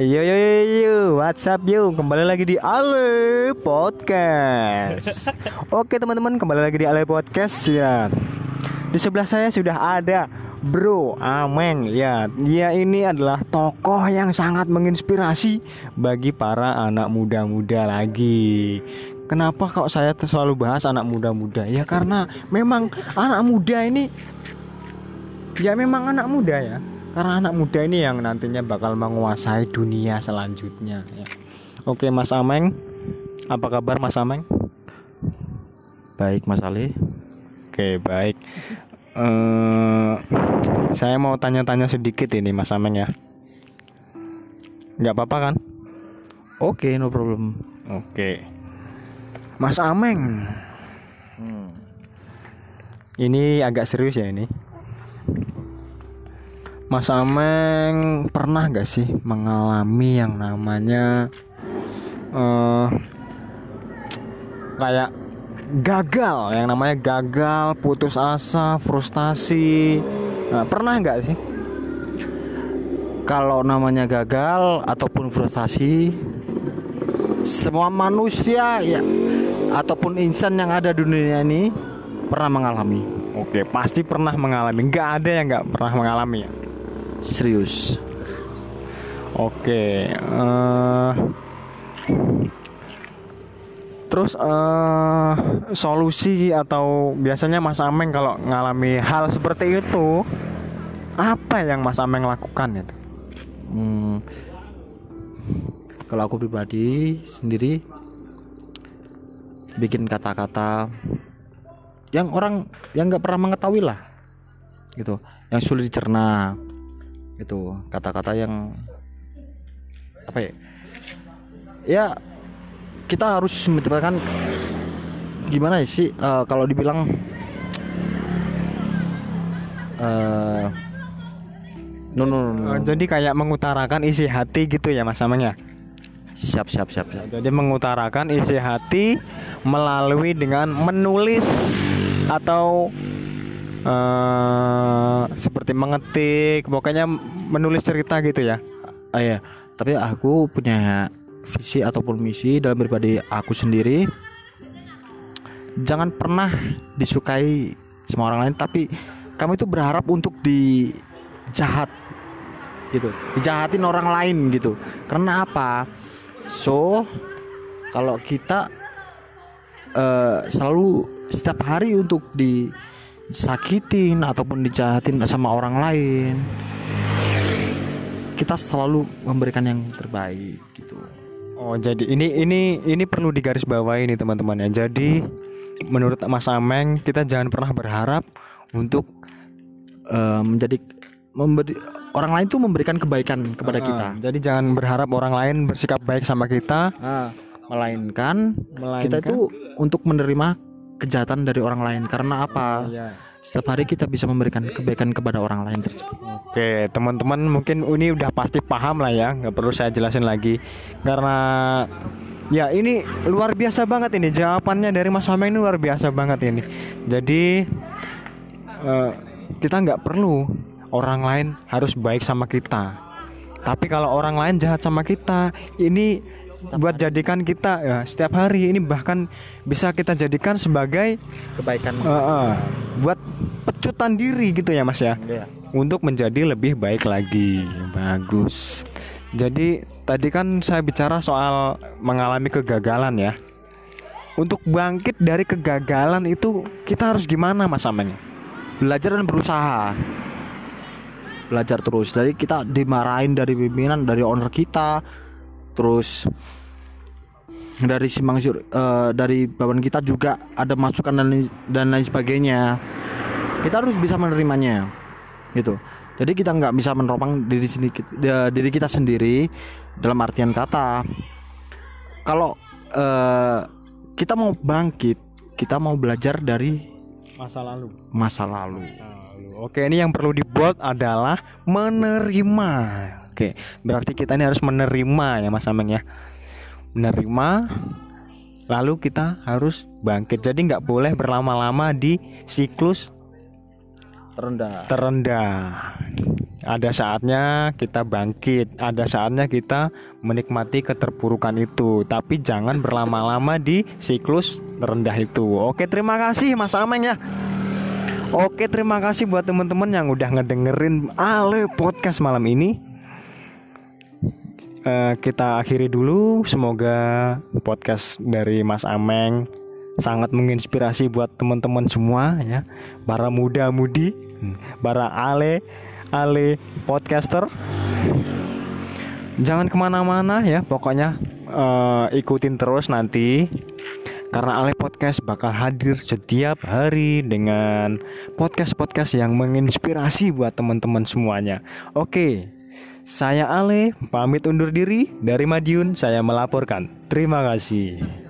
Yo yo yo yo, what's up yo? Kembali lagi di Ale Podcast. Oke teman-teman, kembali lagi di Ale Podcast ya. Di sebelah saya sudah ada Bro Ameng ya. Dia ini adalah tokoh yang sangat menginspirasi bagi para anak muda-muda lagi. Kenapa kok saya selalu bahas anak muda-muda? Ya karena memang anak muda ini ya memang anak muda ya karena anak muda ini yang nantinya bakal menguasai dunia selanjutnya ya. Oke Mas Ameng. Apa kabar Mas Ameng? Baik Mas Ali. Oke baik. Eh saya mau tanya-tanya sedikit ini Mas Ameng ya. Nggak apa-apa kan? Oke, no problem. Oke. Mas Ameng. Ini agak serius ya ini Mas Ameng pernah gak sih mengalami yang namanya eh kayak gagal, yang namanya gagal, putus asa, frustasi, Nah, pernah nggak sih? Kalau namanya gagal ataupun frustasi, semua manusia ya ataupun insan yang ada di dunia ini pernah mengalami. Oke, pasti pernah mengalami. Nggak ada yang nggak pernah mengalami ya. Serius. Oke. eh terus eh solusi atau biasanya Mas Ameng kalau ngalami hal seperti itu apa yang Mas Ameng lakukan itu? Hmm, kalau aku pribadi sendiri bikin kata-kata yang orang yang nggak pernah mengetahui lah, gitu, yang sulit dicerna, gitu, kata-kata yang apa ya? Ya kita harus menciptakan gimana ya sih eh, kalau dibilang eh no, no, no, no. Eh, jadi kayak mengutarakan isi hati gitu ya Mas Ameng ya? siap siap siap siap Jadi mengutarakan isi hati melalui dengan menulis atau eh seperti mengetik, pokoknya menulis cerita gitu ya. Ah ya, tapi aku punya visi ataupun misi dalam pribadi aku sendiri. Jangan pernah disukai sama orang lain, tapi kamu itu berharap untuk dijahat gitu, dijahatin orang lain gitu. Karena apa? So, kalau kita eh, selalu setiap hari untuk disakitin ataupun dijahatin sama orang lain, kita selalu memberikan yang terbaik gitu. Oh, jadi ini ini ini perlu digarisbawahi nih teman-teman ya. Jadi menurut Mas Ameng kita jangan pernah berharap untuk Eh, menjadi memberi orang lain tuh memberikan kebaikan kepada Ah, kita. Jadi jangan berharap orang lain bersikap baik sama kita, melainkan, melainkan kita itu untuk menerima kejahatan dari orang lain. Karena apa? Iya. Setiap hari kita bisa memberikan kebaikan kepada orang lain tersebut. Oke, teman-teman mungkin ini udah pasti paham lah ya, nggak perlu saya jelasin lagi. Karena ya ini luar biasa banget ini jawabannya dari Mas Ameng ini luar biasa banget ini. Jadi eh, kita nggak perlu orang lain harus baik sama kita. Tapi kalau orang lain jahat sama kita, ini buat jadikan kita ya setiap hari ini bahkan bisa kita jadikan sebagai Kebaikan. eh, eh, buat pecutan diri gitu ya Mas ya Iya. untuk menjadi lebih baik lagi. Bagus. Jadi tadi kan saya bicara soal mengalami kegagalan ya. Untuk bangkit dari kegagalan itu kita harus gimana Mas Ameng? Belajar dan berusaha. Belajar terus. Dari kita dimarahin dari pimpinan, dari owner kita, terus dari simpang siur eh, dari bawahan kita juga ada masukan dan dan lain sebagainya. Kita harus bisa menerimanya gitu. Jadi kita nggak bisa meneropang diri sendiri diri kita sendiri dalam artian kata. Kalau eh, kita mau bangkit kita mau belajar dari Masa lalu. masa lalu. Oke, ini yang perlu dibuat adalah menerima. Oke, berarti kita ini harus menerima ya Mas Ameng ya. Menerima lalu kita harus bangkit. Jadi nggak boleh berlama-lama di siklus terendah terendah. ada saatnya kita bangkit, ada saatnya kita menikmati keterpurukan itu, tapi jangan berlama-lama di siklus rendah itu. Oke, terima kasih Mas Ameng ya. Oke, terima kasih buat teman-teman yang udah ngedengerin Ale podcast malam ini. Eh, kita akhiri dulu. Semoga podcast dari Mas Ameng sangat menginspirasi buat teman-teman semua ya, para muda-mudi, para Ale Ale podcaster. Jangan ke mana-mana ya, pokoknya eh, ikutin terus nanti karena Ale Podcast bakal hadir setiap hari dengan podcast-podcast yang menginspirasi buat teman-teman semuanya. Oke, saya Ale pamit undur diri dari Madiun. Saya melaporkan. Terima kasih.